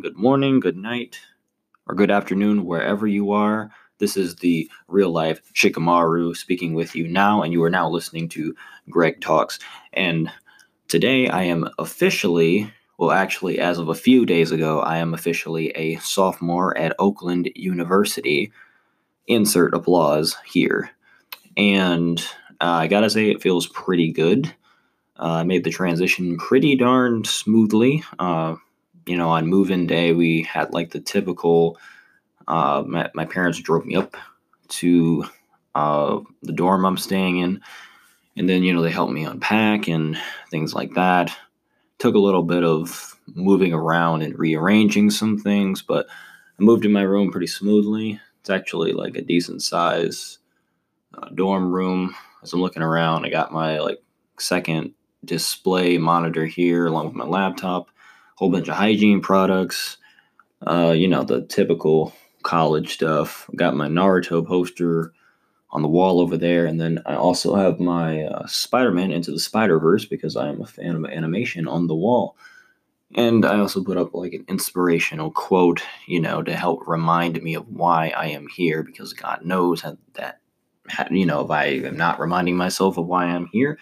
good morning, good night, or good afternoon, wherever you are. This is the real life Shikamaru speaking with you now, and you are now listening to Greg Talks. And today I am officially, well, actually, as of a few days ago, I am officially a sophomore at Oakland University. Insert applause here. And uh, I gotta say, it feels pretty good. Uh, I made the transition pretty darn smoothly. Uh, you know, on move-in day, we had like the typical. Uh, my, my parents drove me up to uh, the dorm I'm staying in, and then you know they helped me unpack and things like that. Took a little bit of moving around and rearranging some things, but I moved in my room pretty smoothly. It's actually like a decent size uh, dorm room. As I'm looking around, I got my like second display monitor here along with my laptop, whole bunch of hygiene products, uh, you know, the typical college stuff. Got my Naruto poster on the wall over there, and then I also have my uh, Spider Man Into the Spider Verse because I am a fan of animation on the wall. And I also put up like an inspirational quote, you know, to help remind me of why I am here because God knows that, you know, if I am not reminding myself of why I'm here,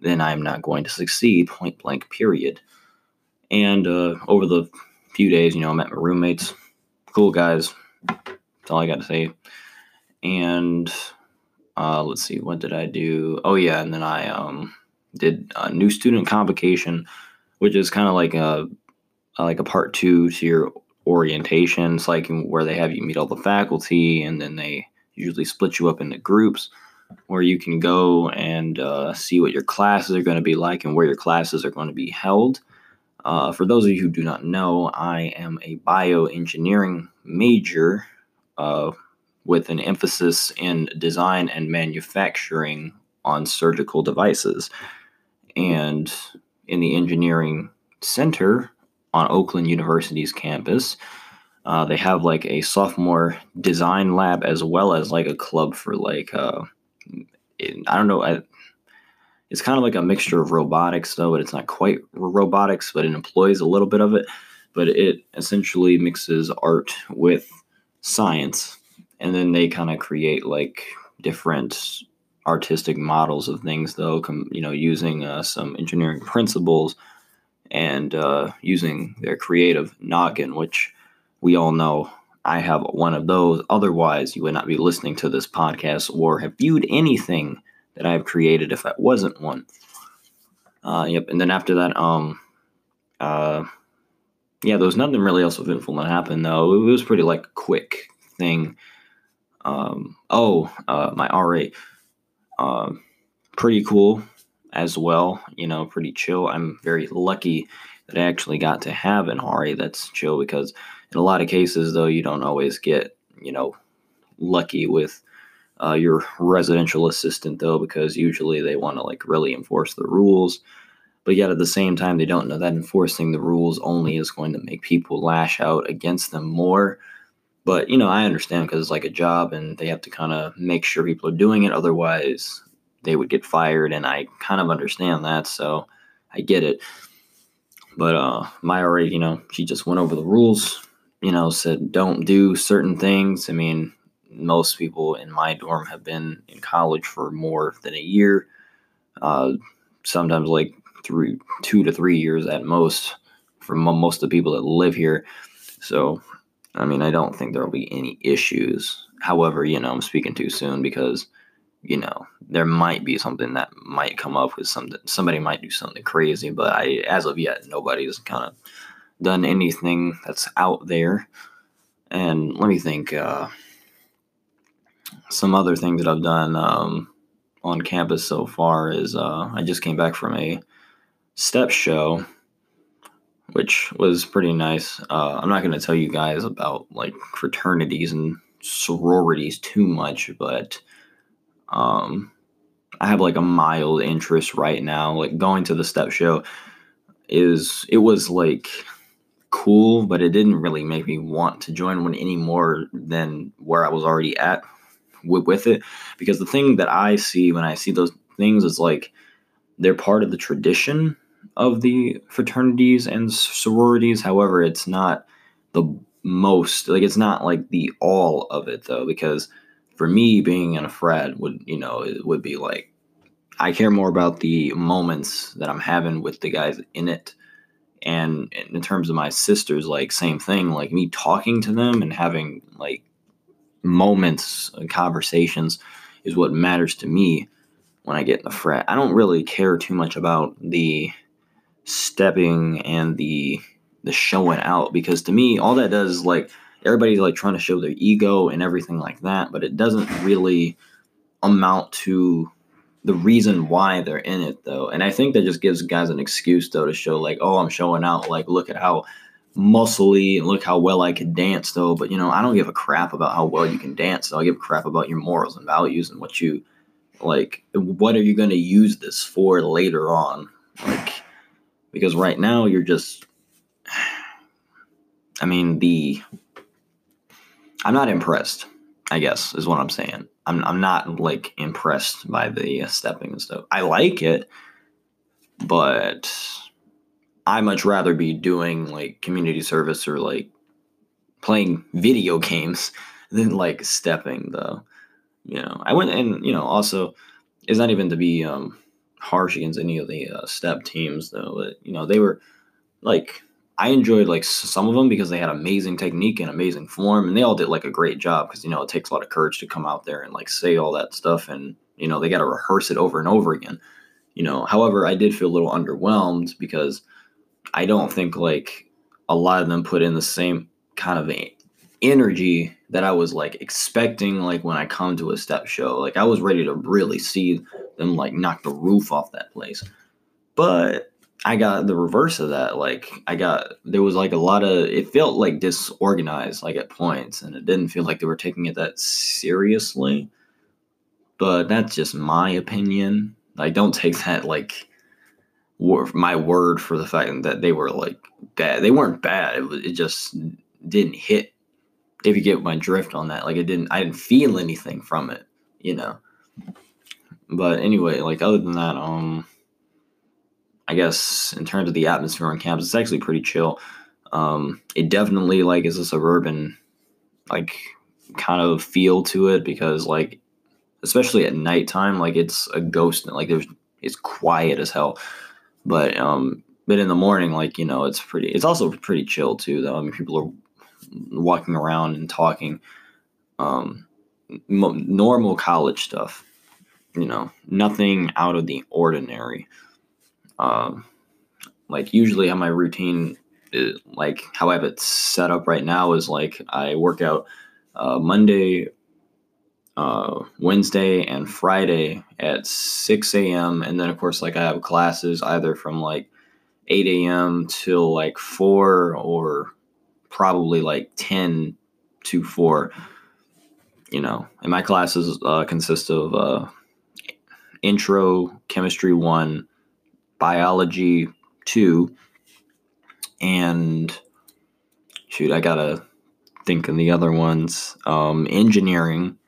then I'm not going to succeed, point blank, period. And uh, over the few days, you know, I met my roommates, cool guys. That's all I got to say. And uh, let's see, what did I do? Oh yeah, and then I um, did a new student convocation, which is kind of like a like a part two to your orientation. It's like where they have you meet all the faculty, and then they usually split you up into groups where you can go and uh, see what your classes are going to be like and where your classes are going to be held. Uh, for those of you who do not know, I am a bioengineering major uh, with an emphasis in design and manufacturing on surgical devices. And in the engineering center on Oakland University's campus, uh, they have like a sophomore design lab as well as like a club for like uh, I don't know. I, it's kind of like a mixture of robotics, though, but it's not quite robotics, but it employs a little bit of it. But it essentially mixes art with science, and then they kind of create like different artistic models of things, though. Com- you know, using uh, some engineering principles and uh, using their creative noggin, which we all know I have one of those. Otherwise, you would not be listening to this podcast or have viewed anything that I have created if I wasn't one. Uh, yep. And then after that, um, uh, yeah, there was nothing really else eventful that happened though. It was pretty like quick thing. Um, oh, uh, my RA, uh, pretty cool as well. You know, pretty chill. I'm very lucky that I actually got to have an RA that's chill because in a lot of cases, though, you don't always get, you know, lucky with uh, your residential assistant, though, because usually they want to like really enforce the rules. But yet at the same time, they don't know that enforcing the rules only is going to make people lash out against them more. But, you know, I understand because it's like a job and they have to kind of make sure people are doing it. Otherwise, they would get fired. And I kind of understand that. So I get it. But uh, my RA, you know, she just went over the rules, you know, said don't do certain things. I mean, most people in my dorm have been in college for more than a year, uh, sometimes like three, two to three years at most for most of the people that live here. So, I mean, I don't think there will be any issues. However, you know, I'm speaking too soon because, you know, there might be something that might come up with something. Somebody might do something crazy, but I, as of yet, nobody's kind of done anything that's out there. And let me think. Uh, some other things that I've done um, on campus so far is uh, I just came back from a step show, which was pretty nice. Uh, I'm not going to tell you guys about like fraternities and sororities too much, but um, I have like a mild interest right now. Like going to the step show is it was like cool, but it didn't really make me want to join one any more than where I was already at with, with it. Because the thing that I see when I see those things is like they're part of the tradition of the fraternities and sororities. However, it's not the most like it's not like the all of it though because for me being in a frat would you know it would be like i care more about the moments that i'm having with the guys in it and in terms of my sisters like same thing like me talking to them and having like moments and conversations is what matters to me when i get in the frat. I don't really care too much about the stepping and the the showing out because to me all that does is like everybody's like trying to show their ego and everything like that but it doesn't really amount to the reason why they're in it though. And i think that just gives guys an excuse though to show like oh i'm showing out. Like look at how muscly look how well i could dance though but you know i don't give a crap about how well you can dance though i give a crap about your morals and values and what you like what are you going to use this for later on like because right now you're just I mean, the I'm not impressed. I guess is what I'm saying. I'm I'm not like impressed by the stepping and stuff. I like it, but I much rather be doing like community service or like playing video games than like stepping though. You know, I went and you know also it's not even to be um harsh against any of the uh, step teams though, but you know they were like I enjoyed like some of them because they had amazing technique and amazing form, and they all did like a great job because you know it takes a lot of courage to come out there and like say all that stuff, and you know they got to rehearse it over and over again. You know, however, I did feel a little underwhelmed because I don't think like a lot of them put in the same kind of energy that I was like expecting like when I come to a step show. Like I was ready to really see them like knock the roof off that place. But I got the reverse of that. Like I got there was like a lot of it felt like disorganized like at points and it didn't feel like they were taking it that seriously. But that's just my opinion. I don't take that like my word for the fact that they were like bad. They weren't bad. It, was, it just didn't hit. If you get my drift on that, like it didn't. I didn't feel anything from it, you know. But anyway, like other than that, um, I guess in terms of the atmosphere on campus, it's actually pretty chill. Um, it definitely like is a suburban like kind of feel to it because like especially at nighttime, like it's a ghost like there's it's quiet as hell. But um but in the morning, like, you know, it's pretty it's also pretty chill too though. I mean people are walking around and talking um mo- normal college stuff you know nothing out of the ordinary um, like usually how my routine is, like how I have it set up right now is like I work out uh, Monday, uh, Wednesday, and Friday at 6 a.m. And then of course like I have classes either from like 8 a.m. till like 4 or probably like 10 to 4 you know and my classes uh, consist of uh, intro chemistry 1 biology two, and shoot, I gotta think of the other ones. Um, engineering.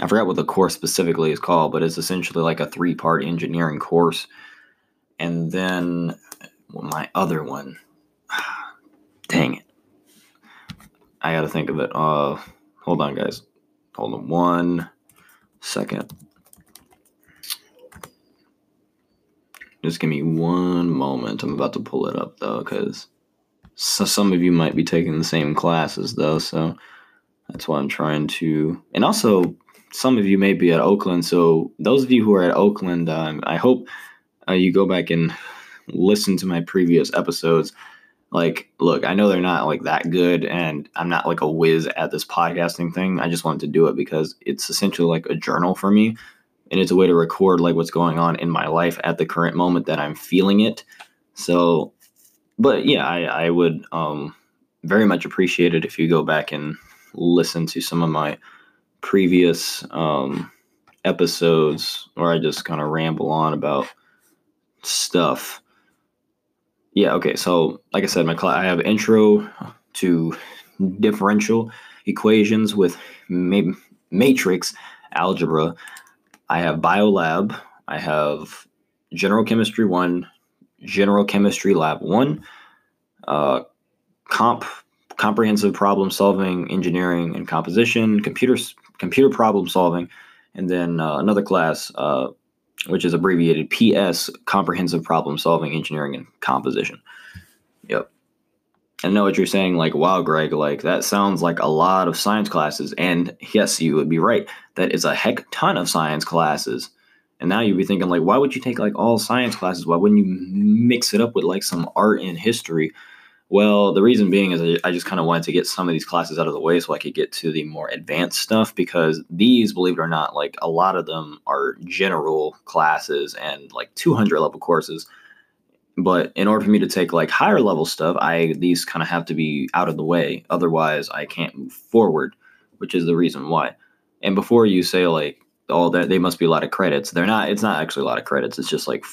I forgot what the course specifically is called, but it's essentially like a three part engineering course. And then my other one, dang it. I gotta think of it. Uh, hold on, guys. Hold on one second. Just give me one moment. I'm about to pull it up though, because so some of you might be taking the same classes though, so that's why I'm trying to. And also, some of you may be at Oakland, so those of you who are at Oakland, um, I hope uh, you go back and listen to my previous episodes. Like, look, I know they're not like that good, and I'm not like a whiz at this podcasting thing. I just wanted to do it because it's essentially like a journal for me and it's a way to record like what's going on in my life at the current moment that I'm feeling it. So, but yeah, I, I would um, very much appreciate it if you go back and listen to some of my previous um, episodes where I just kind of ramble on about stuff. Yeah, okay. So, like I said, my class, I have intro to differential equations with ma- matrix algebra I have Biolab. I have General Chemistry 1, General Chemistry Lab 1, uh, Comp comprehensive problem solving, engineering and composition, computers, computer problem solving, and then uh, another class, uh, which is abbreviated PS, comprehensive problem solving, engineering and composition. Yep. I know what you're saying, like, wow, Greg, like that sounds like a lot of science classes. And yes, you would be right. That is a heck ton of science classes. And now you'd be thinking, like, why would you take like all science classes? Why wouldn't you mix it up with like some art and history? Well, the reason being is I just kind of wanted to get some of these classes out of the way so I could get to the more advanced stuff because these, believe it or not, like a lot of them are general classes and like 200 level courses. But in order for me to take like higher level stuff, I these kind of have to be out of the way. Otherwise, I can't move forward, which is the reason why. And before you say like, oh, that they must be a lot of credits, they're not. It's not actually a lot of credits. It's just like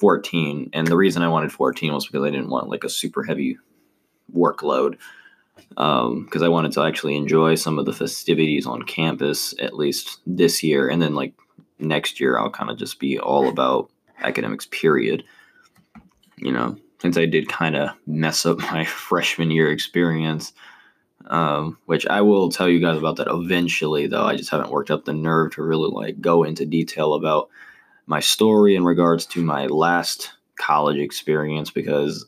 14. And the reason I wanted 14 was because I didn't want like a super heavy workload. Um because um, I wanted to actually enjoy some of the festivities on campus at least this year. And then like next year, I'll kind of just be all about academics, period. You know, since I did kind of mess up my freshman year experience. Um, which I will tell you guys about that eventually, though. I just haven't worked up the nerve to really like go into detail about my story in regards to my last college experience because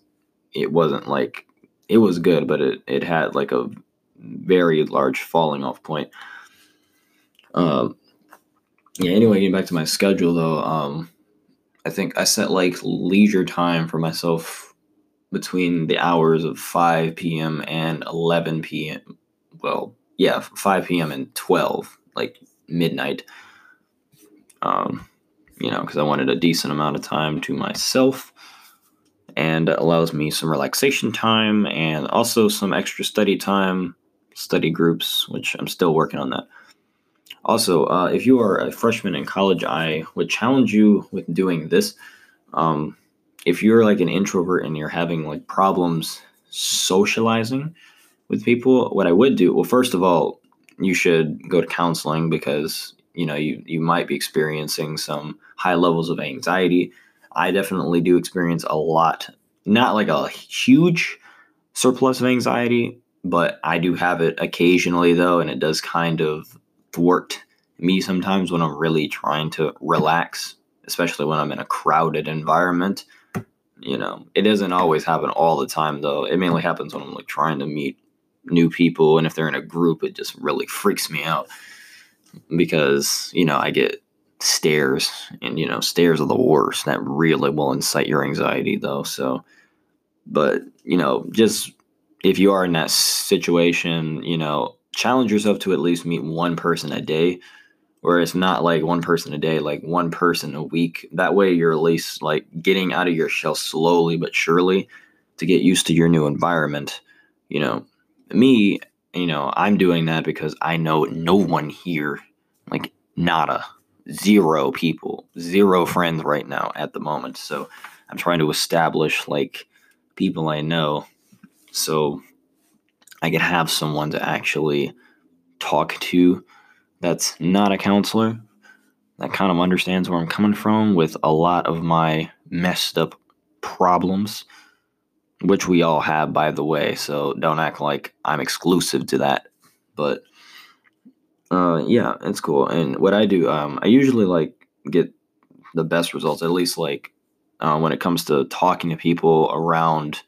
it wasn't like it was good, but it, it had like a very large falling off point. Um, yeah, anyway, getting back to my schedule though, um, I think I set like leisure time for myself between the hours of 5 p.m. and 11 p.m. Well, yeah, 5 p.m. and 12, like midnight. Um, you know, because I wanted a decent amount of time to myself and allows me some relaxation time and also some extra study time, study groups, which I'm still working on that. Also, uh, if you are a freshman in college, I would challenge you with doing this. Um, if you're like an introvert and you're having like problems socializing with people, what I would do, well, first of all, you should go to counseling because you know you you might be experiencing some high levels of anxiety. I definitely do experience a lot, not like a huge surplus of anxiety, but I do have it occasionally though, and it does kind of thwart me sometimes when I'm really trying to relax, especially when I'm in a crowded environment. You know, it doesn't always happen all the time though. It mainly happens when I'm like trying to meet new people and if they're in a group it just really freaks me out because you know I get stares and you know stares are the worst. That really will incite your anxiety though so. But you know just if you are in that situation you know challenge yourself to at least meet one person a day where it's not like one person a day like one person a week. That way you're at least like getting out of your shell slowly but surely to get used to your new environment. You know me you know i'm doing that because i know no one here like nada, zero people, zero friends right now at the moment. So I'm trying to establish like people I know so I can have someone to actually talk to that's not a counselor that kind of understands where I'm coming from with a lot of my messed up problems, which we all have, by the way. So don't act like I'm exclusive to that. But uh, yeah, it's cool. And what I do, um, I usually like get the best results, at least like uh, when it comes to talking to people around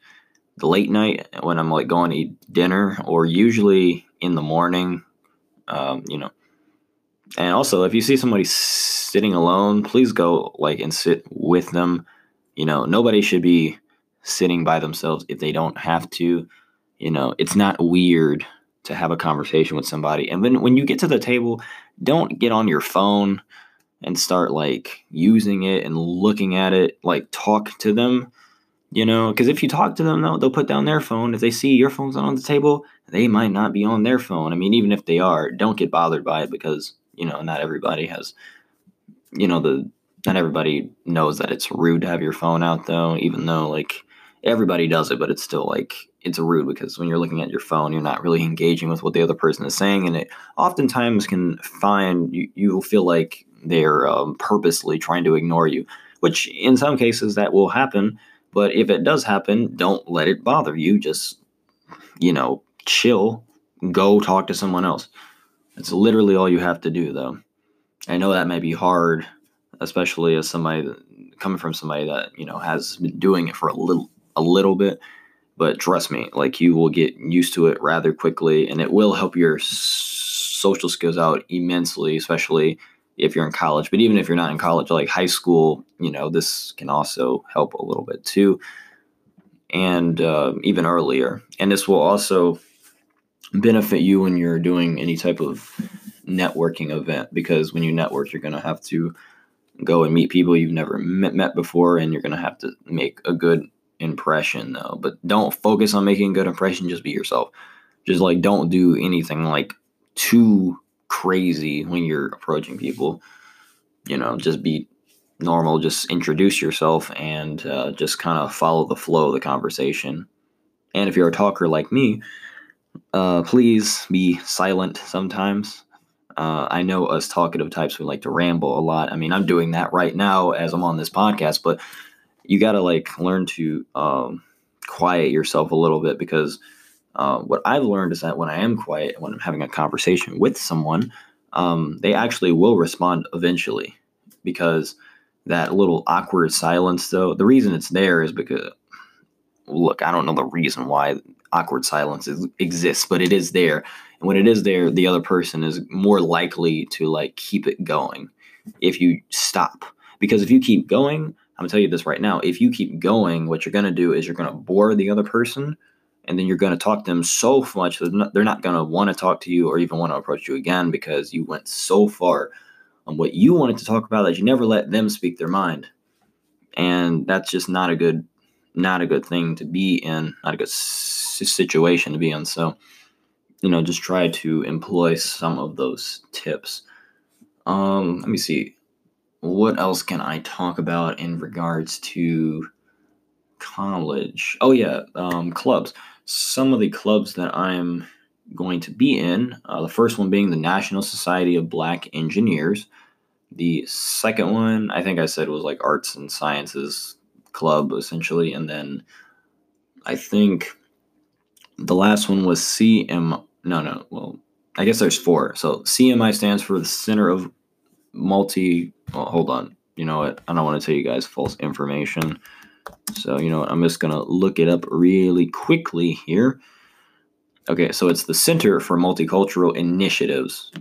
the late night when I'm like going to eat dinner, or usually in the morning. Um, you know, and also if you see somebody sitting alone, please go like and sit with them. You know, nobody should be sitting by themselves if they don't have to. You know, it's not weird to have a conversation with somebody. And then when you get to the table, don't get on your phone and start like using it and looking at it. Like talk to them, you know, because if you talk to them, they'll, they'll put down their phone. If they see your phone's on the table, they might not be on their phone. I mean, even if they are, don't get bothered by it because, you know, not everybody has, you know, the, not everybody knows that it's rude to have your phone out though, even though like everybody does it, but it's still like it's rude because when you're looking at your phone, you're not really engaging with what the other person is saying, and it oftentimes can find you. You'll feel like they're um, purposely trying to ignore you, which in some cases that will happen. But if it does happen, don't let it bother you. Just you know, chill, go talk to someone else. It's literally all you have to do, though. I know that may be hard, especially as somebody coming from somebody that you know has been doing it for a little a little bit. But trust me, like you will get used to it rather quickly, and it will help your social skills out immensely, especially if you're in college. But even if you're not in college, like high school, you know, this can also help a little bit too, and uh, even earlier. And this will also benefit you when you're doing any type of networking event because when you network, you're going to have to go and meet people you've never met, met before, and you're going to have to make a good impression though. But don't focus on making a good impression, just be yourself. Just like don't do anything like too crazy when you're approaching people. You know, just be normal, just introduce yourself and uh, just kind of follow the flow of the conversation. And if you're a talker like me, uh, please be silent sometimes. Uh, I know us talkative types, we like to ramble a lot. I mean, I'm doing that right now as I'm on this podcast, but you got to like learn to um, quiet yourself a little bit because uh, what I've learned is that when I am quiet, when I'm having a conversation with someone, um, they actually will respond eventually because that little awkward silence, though, the reason it's there is because, look, I don't know the reason why awkward silence is, exists, but it is there. And when it is there, the other person is more likely to like keep it going if you stop. Because if you keep going, I'm gonna tell you this right now. If you keep going, what you're gonna do is you're gonna bore the other person, and then you're gonna talk to them so much that they're not gonna want to talk to you or even want to approach you again because you went so far on what you wanted to talk about that you never let them speak their mind. And that's just not a good not a good thing to be in, not a good situation to be in. So, you know, just try to employ some of those tips. Um, let me see. What else can I talk about in regards to college? Oh yeah, um, clubs. Some of the clubs that I'm going to be in. Uh, the first one being the National Society of Black Engineers. The second one, I think I said was like Arts and Sciences Club, essentially. And then I think the last one was CM. No, no. Well, I guess there's four. So CMI stands for the Center of Multi. Well, hold on. You know what? I don't want to tell you guys false information. So, you know what? I'm just going to look it up really quickly here. Okay, so it's the Center for Multicultural Initiatives.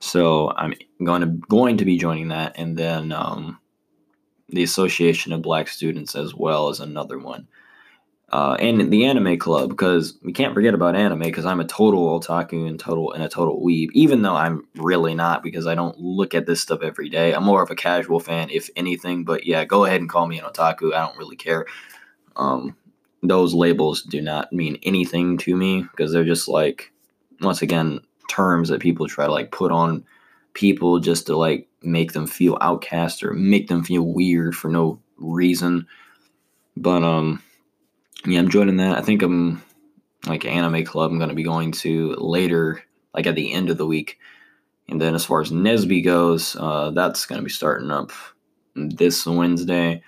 So I'm going to going to be joining that, and then um, the Association of Black Students as well as another one uh, and the anime club because we can't forget about anime because I'm a total otaku and total and a total weeb, even though I'm really not because I don't look at this stuff every day. I'm more of a casual fan, if anything. But yeah, go ahead and call me an otaku. I don't really care. Um, those labels do not mean anything to me because they're just like, once again, terms that people try to like put on people just to like make them feel outcast or make them feel weird for no reason. But um yeah, I'm joining that. I think I'm like anime club. I'm going to be going to later, like at the end of the week. And then as far as NSBE goes, uh, that's going to be starting up this Wednesday.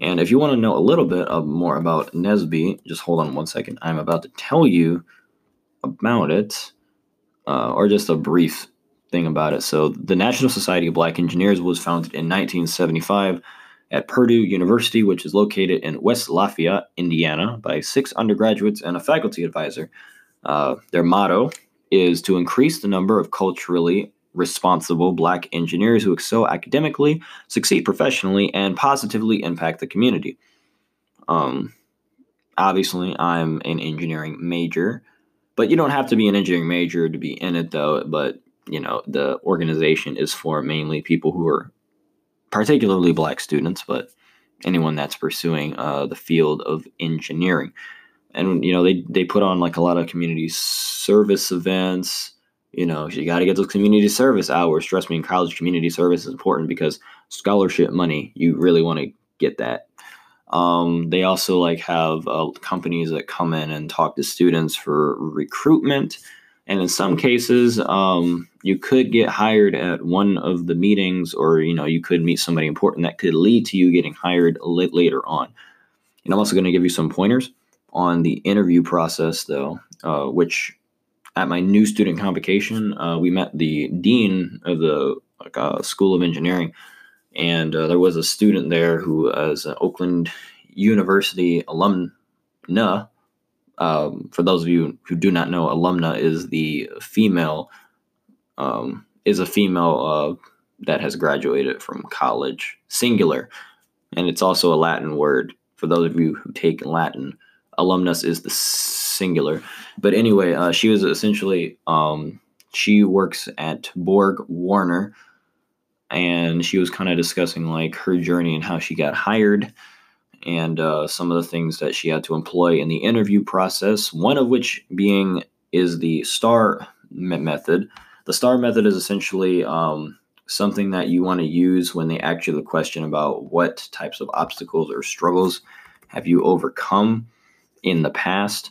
And if you want to know a little bit of more about NSBE, just hold on one second. I'm about to tell you about it, uh, or just a brief thing about it. So, the National Society of Black Engineers was founded in 1975 at Purdue University, which is located in West Lafayette, Indiana, by six undergraduates and a faculty advisor. Uh, their motto is to increase the number of culturally responsible black engineers who excel academically, succeed professionally, and positively impact the community. Um, obviously, I'm an engineering major, but you don't have to be an engineering major to be in it, though. But you know, the organization is for mainly people who are particularly black students, but anyone that's pursuing uh, the field of engineering. And you know, they they put on like a lot of community service events. You know, you got to get those community service hours. Trust me, in college, community service is important because scholarship money. You really want to get that. Um, they also like have uh, companies that come in and talk to students for recruitment and in some cases um, you could get hired at one of the meetings or you know you could meet somebody important that could lead to you getting hired later on and i'm also going to give you some pointers on the interview process though uh, which at my new student convocation, uh, we met the dean of the uh, School of Engineering, and uh, there was a student there who, is an Oakland University alumna. Um, for those of you who do not know, alumna is the female um, is a female uh, that has graduated from college, singular, and it's also a Latin word. For those of you who take Latin, alumnus is the singular. But anyway, uh, she was essentially um, she works at BorgWarner, and she was kind of discussing like her journey and how she got hired, and uh, some of the things that she had to employ in the interview process. One of which being is the STAR method. The STAR method is essentially um, something that you want to use when they ask you the question about what types of obstacles or struggles have you overcome in the past.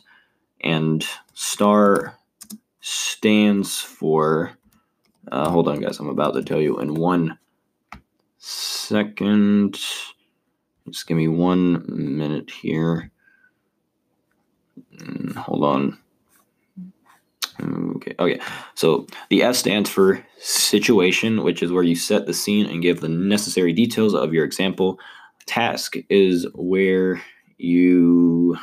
And STAR stands for, uh, hold on, guys, I'm about to tell you in one second. Just give me one minute here. Mm, hold on. Okay. Okay. So the S stands for situation, which is where you set the scene and give the necessary details of your example. Task is where you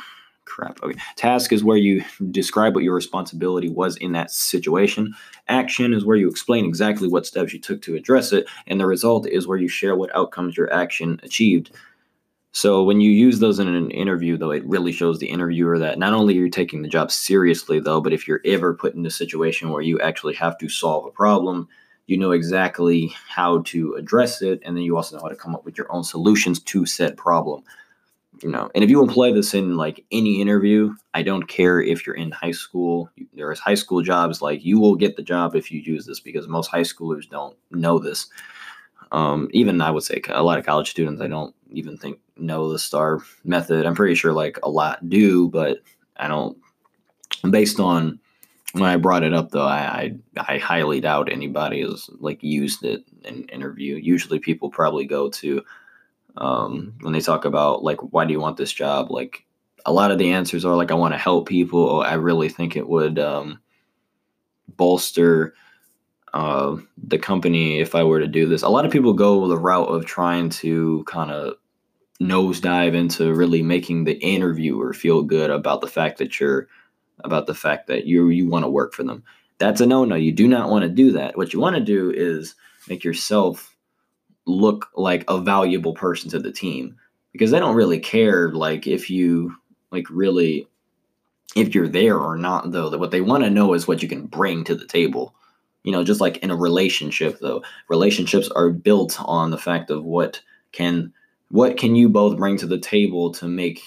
crap. Okay. Task is where you describe what your responsibility was in that situation. Action is where you explain exactly what steps you took to address it. And the result is where you share what outcomes your action achieved. So when you use those in an interview, though, it really shows the interviewer that not only are you taking the job seriously, though, but if you're ever put in a situation where you actually have to solve a problem, you know exactly how to address it, and then you also know how to come up with your own solutions to said problem. You know, and if you employ this in like any interview, I don't care if you're in high school. There's high school jobs like you will get the job if you use this because most high schoolers don't know this. Um, even I would say a lot of college students, I don't even think know the star method. I'm pretty sure like a lot do, but I don't. Based on when I brought it up, though, I I, I highly doubt anybody has like used it in interview. Usually, people probably go to um, when they talk about like why do you want this job, like a lot of the answers are like I want to help people. I really think it would um, bolster uh, the company if I were to do this. A lot of people go the route of trying to kind of nosedive into really making the interviewer feel good about the fact that you're about the fact that you you want to work for them. That's a no-no. You do not want to do that. What you want to do is make yourself look like a valuable person to the team because they don't really care like if you like really if you're there or not though. That What they want to know is what you can bring to the table. You know, just like in a relationship though. Relationships are built on the fact of what can what can you both bring to the table to make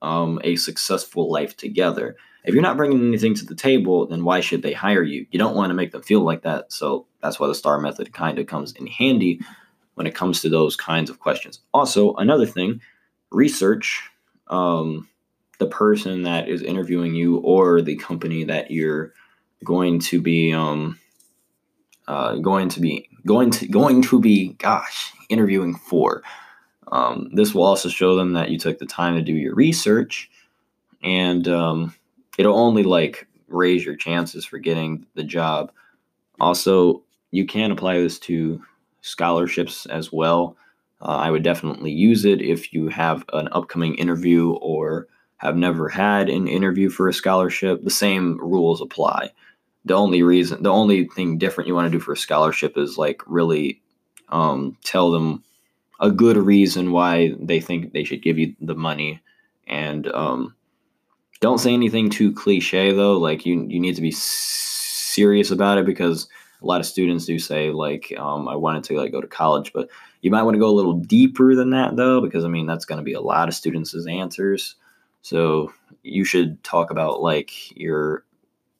um, a successful life together? If you're not bringing anything to the table, then why should they hire you? You don't want to make them feel like that. So that's why the STAR method kind of comes in handy when it comes to those kinds of questions. Also, another thing, research um, the person that is interviewing you or the company that you're going to be um, uh, going to be going to going to be gosh interviewing for. Um, this will also show them that you took the time to do your research, and um, it'll only like raise your chances for getting the job. Also, you can apply this to scholarships as well. Uh, I would definitely use it if you have an upcoming interview or have never had an interview for a scholarship. The same rules apply. The only reason, the only thing different you want to do for a scholarship is like really um, tell them a good reason why they think they should give you the money. And um, don't say anything too cliche though like you you need to be serious about it because a lot of students do say like um, i wanted to like go to college but you might want to go a little deeper than that though because i mean that's going to be a lot of students' answers. So you should talk about like your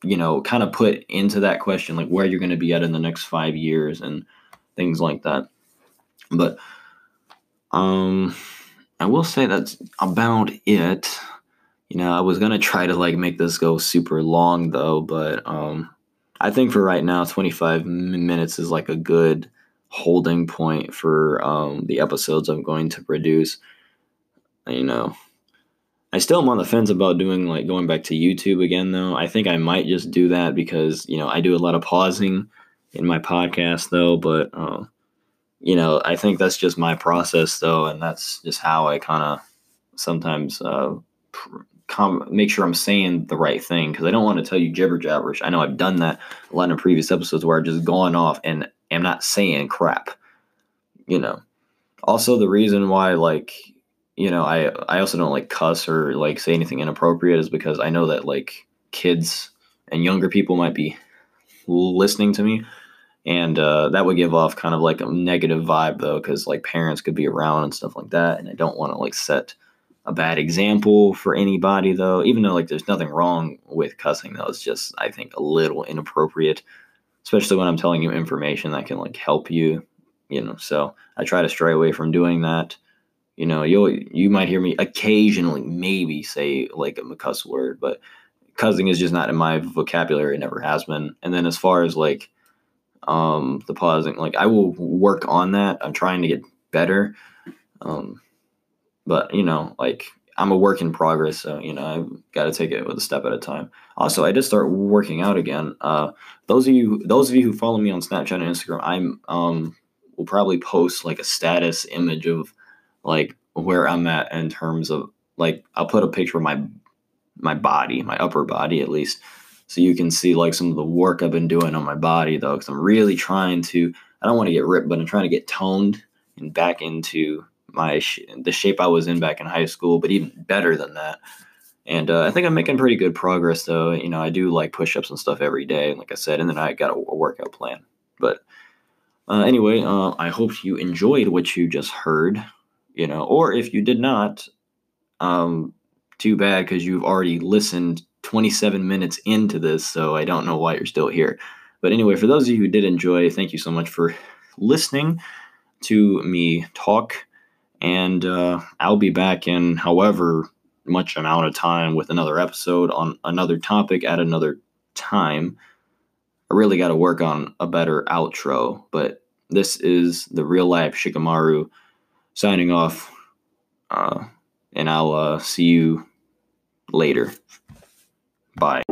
you know kind of put into that question like where you're going to be at in the next five years and things like that but um, I will say that's about it. You know, I was gonna try to like make this go super long though, but um, I think for right now, 25 minutes is like a good holding point for um, the episodes I'm going to produce. You know, I still am on the fence about doing like going back to YouTube again though. I think I might just do that because, you know, I do a lot of pausing in my podcast though, but uh, you know, I think that's just my process though and that's just how I kind of sometimes uh, com- make sure I'm saying the right thing because I don't want to tell you jibber jabberish. I know I've done that a lot in previous episodes where I've just gone off and am not saying crap. You know. Also, the reason why like you know I I also don't like cuss or like say anything inappropriate is because I know that like kids and younger people might be listening to me. And uh, that would give off kind of like a negative vibe though because like parents could be around and stuff like that. And i don't want to like set a bad example for anybody though. Even though like there's nothing wrong with cussing though it's just i think a little inappropriate especially when i'm telling you information that can like help you you know. So i try to stray away from doing that you know you you might hear me occasionally maybe say like a cuss word but cussing is just not in my vocabulary it never has been and then as far as like um the pausing like i will work on that i'm trying to get better um but you know, like I'm a work in progress, so you know I've got to take it with a step at a time. Also, I did start working out again. Uh, those of you, those of you who follow me on Snapchat and Instagram, I'm um will probably post like a status image of like where I'm at in terms of like I'll put a picture of my my body, my upper body at least, so you can see like some of the work I've been doing on my body though, because I'm really trying to. I don't want to get ripped, but I'm trying to get toned and back into my sh- the shape I was in back in high school, but even better than that. And uh, I think I'm making pretty good progress, though. You know, I do like push-ups and stuff every day, like I said, and then I got a, a workout plan. But uh, anyway, uh, I hope you enjoyed what you just heard. You know, or if you did not, um, too bad because you've already listened 27 minutes into this, so I don't know why you're still here. But anyway, for those of you who did enjoy, thank you so much for listening to me talk and uh, I'll be back in however much amount of time with another episode on another topic at another time. I really got to work on a better outro, but this is the real life Shikamaru signing off, uh, and I'll uh, see you later. Bye.